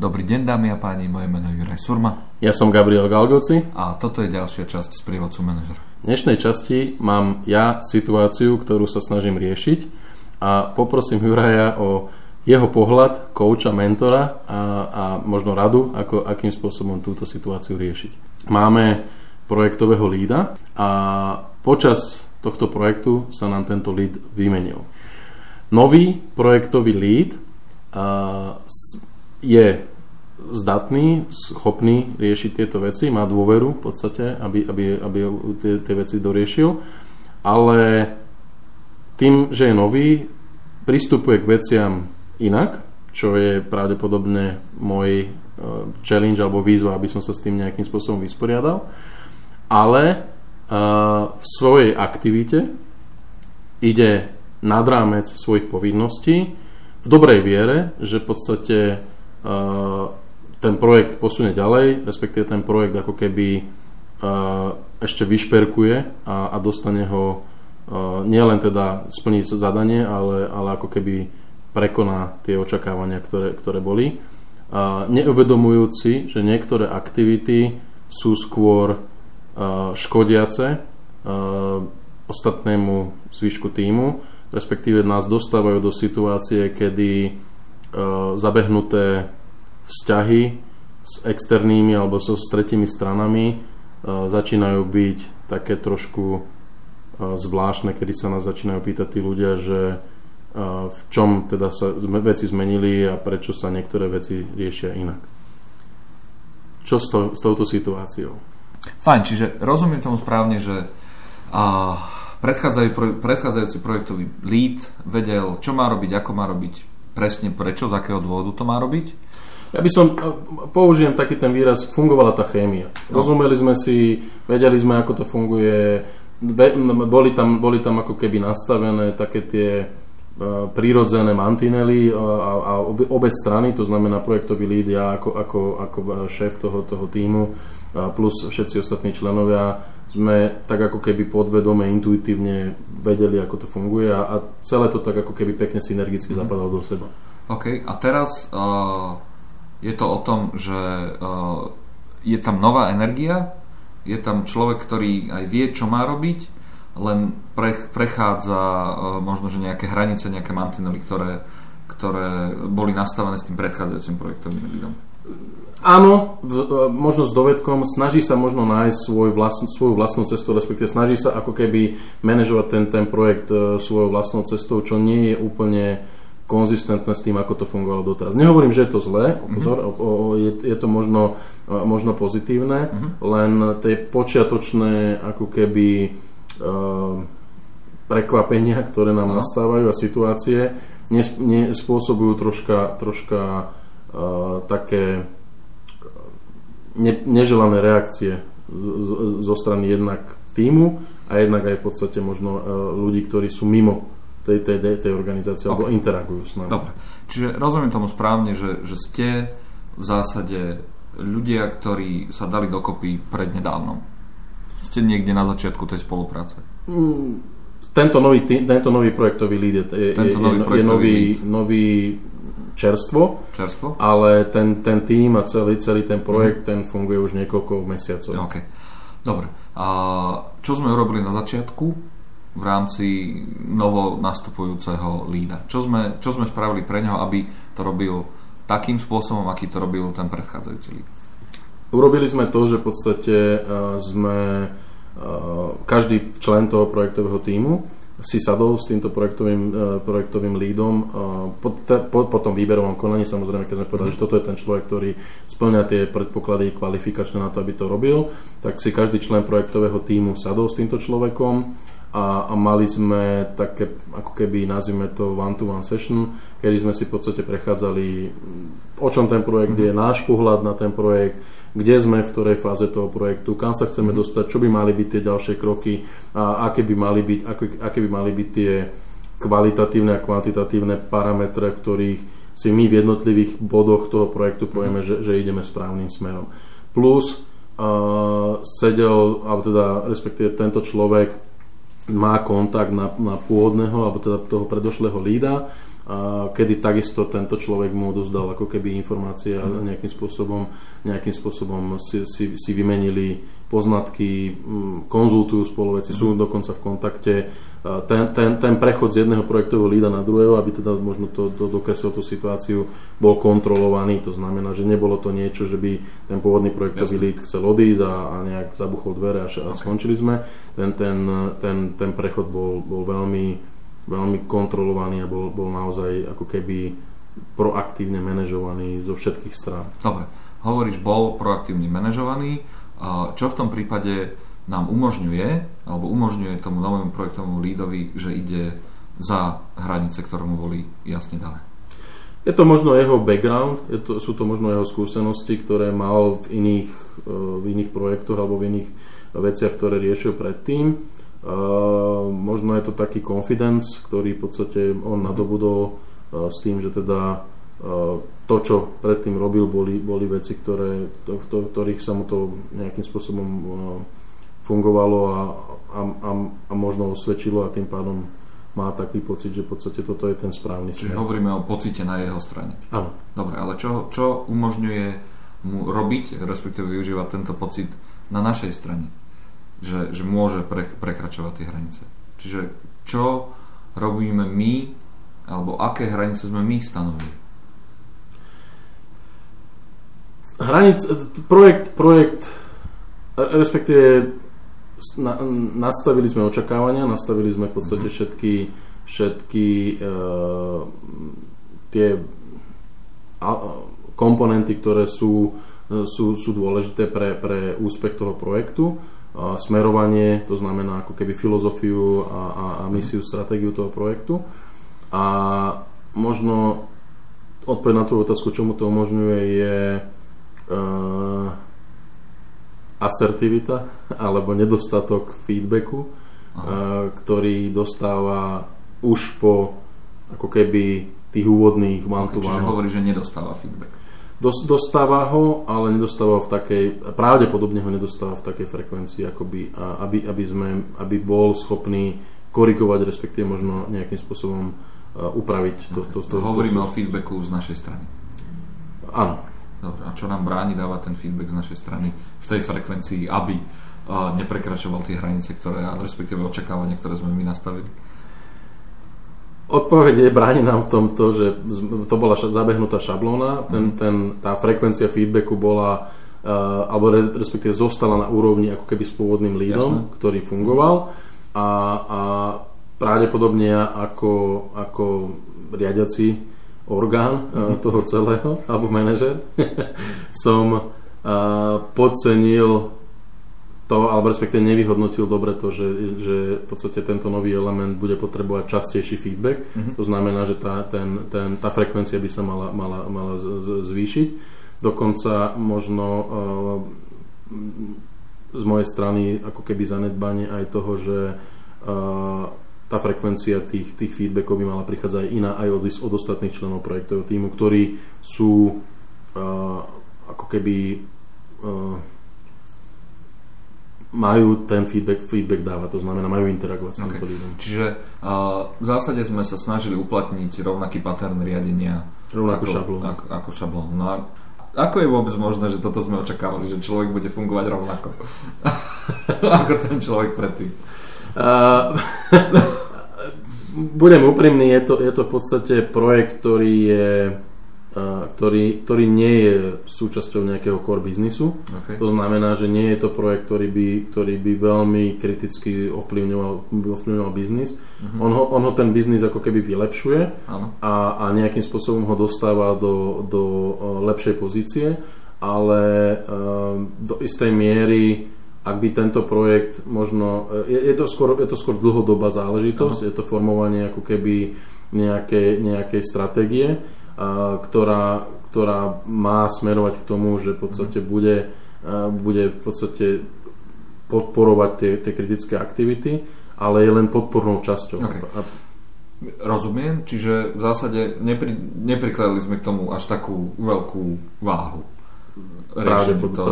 Dobrý deň dámy a páni, moje meno je Juraj Surma. Ja som Gabriel Galgoci. A toto je ďalšia časť z prievodcu manažera. V dnešnej časti mám ja situáciu, ktorú sa snažím riešiť a poprosím Juraja o jeho pohľad, kouča, mentora a, a možno radu, ako, akým spôsobom túto situáciu riešiť. Máme projektového lída a počas tohto projektu sa nám tento lead vymenil. Nový projektový lead je zdatný, schopný riešiť tieto veci, má dôveru v podstate, aby, aby, aby tie, tie veci doriešil, ale tým, že je nový, pristupuje k veciam inak, čo je pravdepodobne môj e, challenge alebo výzva, aby som sa s tým nejakým spôsobom vysporiadal. Ale uh, v svojej aktivite ide nad rámec svojich povinností v dobrej viere, že v podstate uh, ten projekt posunie ďalej, respektíve ten projekt ako keby uh, ešte vyšperkuje a, a dostane ho uh, nielen teda splniť zadanie, ale, ale ako keby prekoná tie očakávania, ktoré, ktoré boli. Uh, neuvedomujúci, že niektoré aktivity sú skôr škodiace ostatnému zvyšku týmu, respektíve nás dostávajú do situácie, kedy zabehnuté vzťahy s externými alebo so s tretimi stranami uh, začínajú byť také trošku uh, zvláštne, kedy sa nás začínajú pýtať tí ľudia, že uh, v čom teda sa veci zmenili a prečo sa niektoré veci riešia inak. Čo s, to, s touto situáciou? Fajn, čiže rozumiem tomu správne, že uh, predchádzajúci projektový lead vedel, čo má robiť, ako má robiť, presne prečo, z akého dôvodu to má robiť ja by som, e, použijem taký ten výraz, fungovala tá chémia. No. Rozumeli sme si, vedeli sme, ako to funguje, boli tam, boli tam ako keby nastavené také tie uh, prírodzené mantinely a, a obe, obe strany, to znamená projektový líd, ja ako, ako, ako šéf toho, toho týmu plus všetci ostatní členovia sme tak ako keby podvedome, intuitívne vedeli, ako to funguje a, a celé to tak ako keby pekne synergicky mm. zapadalo do seba. OK, a teraz uh, je to o tom, že uh, je tam nová energia, je tam človek, ktorý aj vie, čo má robiť, len pre, prechádza uh, možno, že nejaké hranice, nejaké mantinely, ktoré, ktoré boli nastavené s tým predchádzajúcim projektovým lídom. Áno, v, e, možno s dovedkom, snaží sa možno nájsť svoj vlastn, svoju vlastnú cestu, respektíve snaží sa ako keby manažovať ten, ten projekt uh, svojou vlastnou cestou, čo nie je úplne konzistentné s tým, ako to fungovalo doteraz. Nehovorím, že je to zlé, mhm. pozor, mm-hmm. o, o, je, je to možno, možno pozitívne, mm-hmm. len tie počiatočné ako keby uh, prekvapenia, ktoré nám no. nastávajú a situácie nespôsobujú troška, troška uh, také ne, neželané reakcie zo strany jednak týmu a jednak aj v podstate možno uh, ľudí, ktorí sú mimo tej, tej, tej organizácie okay. alebo interagujú s nami. Dobre. Čiže rozumiem tomu správne, že, že ste v zásade ľudia, ktorí sa dali dokopy prednedávnom. Ste niekde na začiatku tej spolupráce. Mm, tento nový, tento nový projektový lead je, je, je, je nový, nový čerstvo, čerstvo, ale ten, ten tým a celý, celý ten projekt, mm. ten funguje už niekoľko mesiacov. Okay. Dobre. A čo sme urobili na začiatku? V rámci novo nastupujúceho lída. Čo sme, čo sme spravili pre neho, aby to robil takým spôsobom, aký to robil ten predchádzajúci líd? Urobili sme to, že v podstate sme každý člen toho projektového týmu si sadol s týmto projektovým, projektovým lídom po, po, po tom výberovom konaní, samozrejme, keď sme povedali, že toto je ten človek, ktorý splňa tie predpoklady kvalifikačné na to, aby to robil, tak si každý člen projektového týmu sadol s týmto človekom a, a mali sme také, ako keby nazvime to one-to-one session, kedy sme si v podstate prechádzali, o čom ten projekt mm-hmm. je, náš pohľad na ten projekt, kde sme, v ktorej fáze toho projektu, kam sa chceme mm-hmm. dostať, čo by mali byť tie ďalšie kroky a aké by mali byť, aké, aké by mali byť tie kvalitatívne a kvantitatívne parametre, ktorých si my v jednotlivých bodoch toho projektu povieme, mm-hmm. že, že ideme správnym smerom. Plus uh, sedel, alebo teda respektíve tento človek má kontakt na, na pôvodného, alebo teda toho predošlého lída a kedy takisto tento človek mu odozdal ako keby informácie a mhm. nejakým spôsobom, nejakým spôsobom si, si, si vymenili poznatky, konzultujú spolu veci, sú mhm. dokonca v kontakte. Ten, ten, ten prechod z jedného projektového lída na druhého, aby teda možno to, to dokresol tú situáciu, bol kontrolovaný. To znamená, že nebolo to niečo, že by ten pôvodný projektový Jasne. líd chcel odísť a, a nejak zabuchol dvere a, a okay. skončili sme. Ten, ten, ten, ten prechod bol, bol veľmi veľmi kontrolovaný a bol, bol naozaj ako keby proaktívne manažovaný zo všetkých strán. Dobre, hovoríš, bol proaktívne manažovaný. Čo v tom prípade nám umožňuje, alebo umožňuje tomu novému projektovému lídovi, že ide za hranice, ktoré mu boli jasne dané? Je to možno jeho background, je to, sú to možno jeho skúsenosti, ktoré mal v iných, e, v iných projektoch alebo v iných veciach, ktoré riešil predtým možno je to taký confidence, ktorý v podstate on nadobudol s tým, že teda to, čo predtým robil, boli, boli veci, ktoré, to, to, ktorých sa mu to nejakým spôsobom fungovalo a, a, a, a možno osvedčilo a tým pádom má taký pocit, že v podstate toto je ten správny Čiže smer. hovoríme o pocite na jeho strane. Áno. Dobre, ale čo, čo umožňuje mu robiť, respektíve využívať tento pocit na našej strane? Že, že môže pre, prekračovať tie hranice. Čiže čo robíme my, alebo aké hranice sme my stanovili? Hranic, projekt, projekt, respektíve na, nastavili sme očakávania, nastavili sme v podstate mhm. všetky, všetky uh, tie komponenty, ktoré sú, sú, sú dôležité pre, pre úspech toho projektu smerovanie, to znamená ako keby filozofiu a, a, a misiu, stratégiu toho projektu. A možno odpoveď na tú otázku, čo mu to umožňuje, je uh, asertivita alebo nedostatok feedbacku, uh, ktorý dostáva už po ako keby tých úvodných one-to-one. Čiže hovorí, že nedostáva feedback. Dostáva ho, ale nedostáva ho v takej, pravdepodobne ho nedostáva v takej frekvencii, akoby, aby, aby, sme, aby bol schopný korigovať, respektíve možno nejakým spôsobom upraviť to. Okay. to, to Hovoríme to, o feedbacku z našej strany. Áno. Dobre, a čo nám bráni dávať ten feedback z našej strany v tej frekvencii, aby neprekračoval tie hranice, ktoré, respektíve očakávania, ktoré sme my nastavili? Odpovede bráni nám v tom to, že to bola zabehnutá šablóna, ten, mhm. ten, tá frekvencia feedbacku bola, uh, alebo respektíve zostala na úrovni ako keby s pôvodným lídom, Jasne. ktorý fungoval a, a pravdepodobne ja ako, ako riadiaci orgán uh, toho celého, alebo manažer, som uh, podcenil to, alebo respektíve nevyhodnotil dobre to, že, že v podstate tento nový element bude potrebovať častejší feedback. Mm-hmm. To znamená, že tá, ten, ten, tá frekvencia by sa mala, mala, mala z, z, zvýšiť. Dokonca možno uh, z mojej strany ako keby zanedbanie aj toho, že uh, tá frekvencia tých, tých feedbackov by mala prichádzať aj iná aj od, od ostatných členov projektového týmu, ktorí sú uh, ako keby uh, majú ten feedback, feedback dávať, to znamená majú interagovať s týmto okay. ľuďom. Čiže uh, v zásade sme sa snažili uplatniť rovnaký pattern riadenia rovnakú ako, šablónu. Ako, ako šablónu. No a ako je vôbec možné, že toto sme očakávali, že človek bude fungovať rovnako ako ten človek predtým? Uh, budem úprimný, je to, je to v podstate projekt, ktorý je ktorý, ktorý nie je súčasťou nejakého core biznisu. Okay. To znamená, že nie je to projekt, ktorý by, ktorý by veľmi kriticky ovplyvňoval, ovplyvňoval biznis. Uh-huh. On, ho, on ho ten biznis ako keby vylepšuje a, a nejakým spôsobom ho dostáva do, do lepšej pozície, ale do istej miery ak by tento projekt možno, je, je, to, skôr, je to skôr dlhodobá záležitosť, uh-huh. je to formovanie ako keby nejakej, nejakej stratégie, ktorá, ktorá má smerovať k tomu, že v podstate bude, bude v podstate podporovať tie, tie kritické aktivity, ale je len podpornou časťou. Okay. A, Rozumiem, čiže v zásade nepri, neprikladali sme k tomu až takú veľkú váhu. Riešenie to,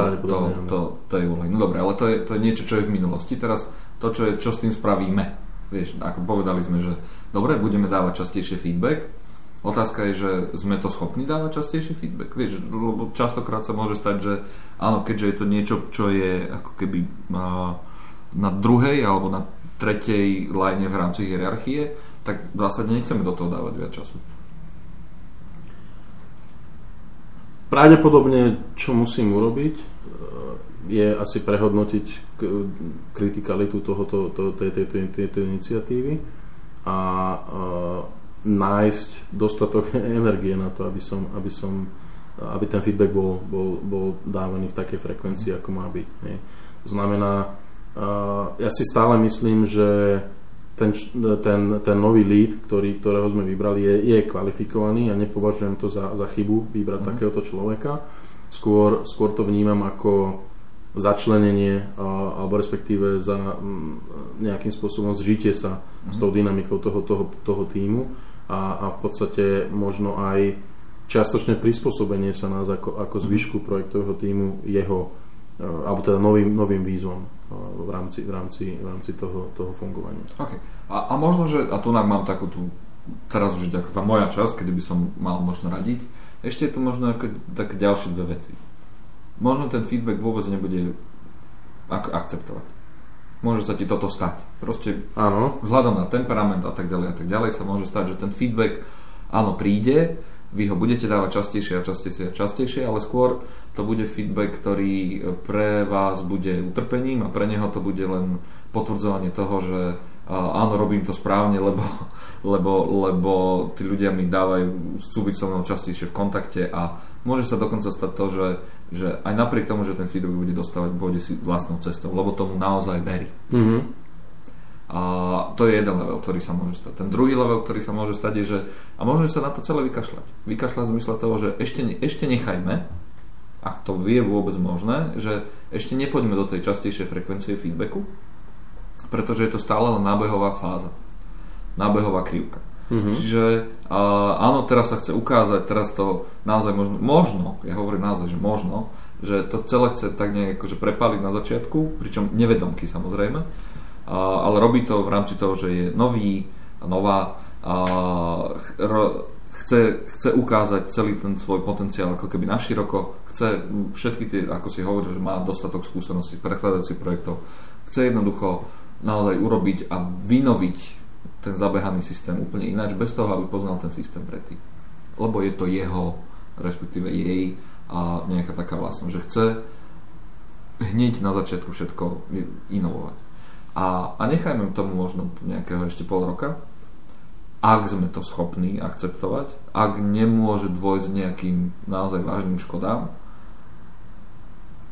to, to, je úlohy. No dobre, ale to je, to je niečo, čo je v minulosti. Teraz to, čo, je, čo s tým spravíme. Vieš, ako povedali sme, že dobre, budeme dávať častejšie feedback, Otázka je, že sme to schopní dávať častejší feedback. Vieš, lebo častokrát sa môže stať, že áno, keďže je to niečo, čo je ako keby na druhej alebo na tretej line v rámci hierarchie, tak v zásade nechceme do toho dávať viac času. Pravdepodobne, čo musím urobiť, e, je asi prehodnotiť kritikalitu tohoto, to, tejto, tejto, tejto iniciatívy a uh, nájsť dostatok energie na to, aby som, aby som aby ten feedback bol, bol, bol dávaný v takej frekvencii, ako má byť. Nie? To znamená, uh, ja si stále myslím, že ten, ten, ten nový lead, ktorý, ktorého sme vybrali, je, je kvalifikovaný a nepovažujem to za, za chybu vybrať mm. takéhoto človeka. Skôr, skôr to vnímam ako začlenenie a, alebo respektíve za m, nejakým spôsobom zžitie sa mm. s tou dynamikou toho, toho, toho týmu a, a v podstate možno aj čiastočné prispôsobenie sa nás ako, ako zvyšku projektového týmu jeho alebo teda novým, novým výzvom v rámci, v rámci, v rámci toho, toho fungovania. Okay. A, a možno, že, a tu mám takú tú, teraz už ako tá moja časť, kedy by som mal možno radiť, ešte je to možno ako, také ďalšie dve vety. Možno ten feedback vôbec nebude ak- akceptovať. Môže sa ti toto stať. Proste áno. vzhľadom na temperament a tak ďalej a tak ďalej sa môže stať, že ten feedback áno príde, vy ho budete dávať častejšie a častejšie a častejšie, ale skôr to bude feedback, ktorý pre vás bude utrpením a pre neho to bude len potvrdzovanie toho, že áno, robím to správne, lebo, lebo, lebo tí ľudia mi dávajú, chcú byť so mnou častejšie v kontakte a môže sa dokonca stať to, že, že aj napriek tomu, že ten feedback bude dostávať, bude si vlastnou cestou, lebo tomu naozaj verí. Mm-hmm. A to je jeden level, ktorý sa môže stať. Ten druhý level, ktorý sa môže stať, je, že a môže sa na to celé vykašľať. Vykašľať v zmysle toho, že ešte, ešte nechajme, ak to je vôbec možné, že ešte nepoďme do tej častejšej frekvencie feedbacku, pretože je to stále len nábehová fáza. Nábehová krivka. Mm-hmm. Čiže uh, áno, teraz sa chce ukázať, teraz to naozaj možno, možno, ja hovorím naozaj, že možno, že to celé chce tak nejak akože prepaliť na začiatku, pričom nevedomky samozrejme, ale robí to v rámci toho, že je nový, nová, chce, chce ukázať celý ten svoj potenciál ako keby naširoko, chce všetky tie, ako si hovorí, že má dostatok skúseností prekladajúcich projektov, chce jednoducho naozaj urobiť a vynoviť ten zabehaný systém úplne ináč, bez toho, aby poznal ten systém predtým. Lebo je to jeho, respektíve jej a nejaká taká vlastnosť, že chce hneď na začiatku všetko inovovať. A, a nechajme tomu možno nejakého ešte pol roka, ak sme to schopní akceptovať, ak nemôže dôjsť nejakým naozaj vážnym škodám,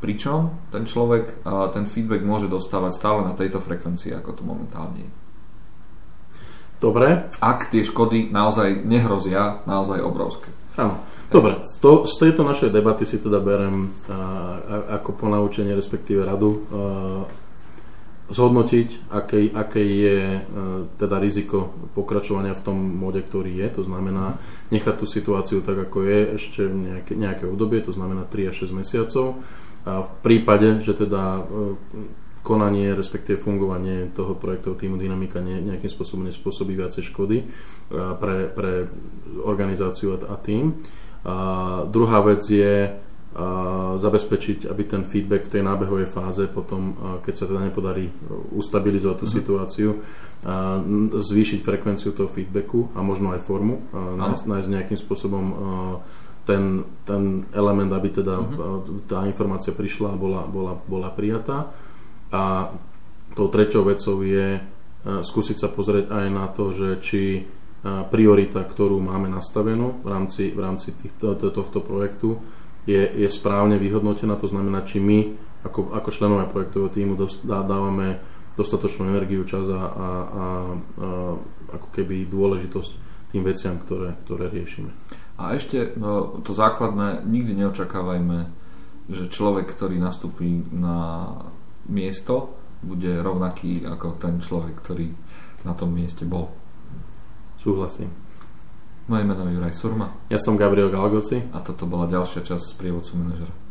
pričom ten človek ten feedback môže dostávať stále na tejto frekvencii, ako to momentálne je. Dobre. Ak tie škody naozaj nehrozia, naozaj obrovské. Áno. Dobre, to, z tejto našej debaty si teda berem a, ako ponaučenie, respektíve radu zhodnotiť, aké, aké je e, teda riziko pokračovania v tom móde, ktorý je. To znamená nechať tú situáciu tak, ako je ešte nejaké, nejaké obdobie, to znamená 3 až 6 mesiacov. A v prípade, že teda e, konanie, respektíve fungovanie toho projektového týmu Dynamika ne, nejakým spôsobom nespôsobí viacej škody e, pre, pre organizáciu a, a tým. A druhá vec je zabezpečiť, aby ten feedback v tej nábehovej fáze potom, keď sa teda nepodarí ustabilizovať tú uh-huh. situáciu, zvýšiť frekvenciu toho feedbacku a možno aj formu, nájsť, nájsť nejakým spôsobom ten, ten element, aby teda uh-huh. tá informácia prišla a bola, bola, bola prijatá. A tou treťou vecou je skúsiť sa pozrieť aj na to, že či priorita, ktorú máme nastavenú v rámci, v rámci týchto, tohto projektu, je, je správne vyhodnotená, to znamená, či my ako, ako členovia projektového týmu dávame dostatočnú energiu, čas a, a, a, a ako keby dôležitosť tým veciam, ktoré, ktoré riešime. A ešte no, to základné, nikdy neočakávajme, že človek, ktorý nastúpi na miesto, bude rovnaký ako ten človek, ktorý na tom mieste bol. Súhlasím. Moje meno je Juraj Surma. Ja som Gabriel Galgoci. A toto bola ďalšia časť z prievodcu manažera.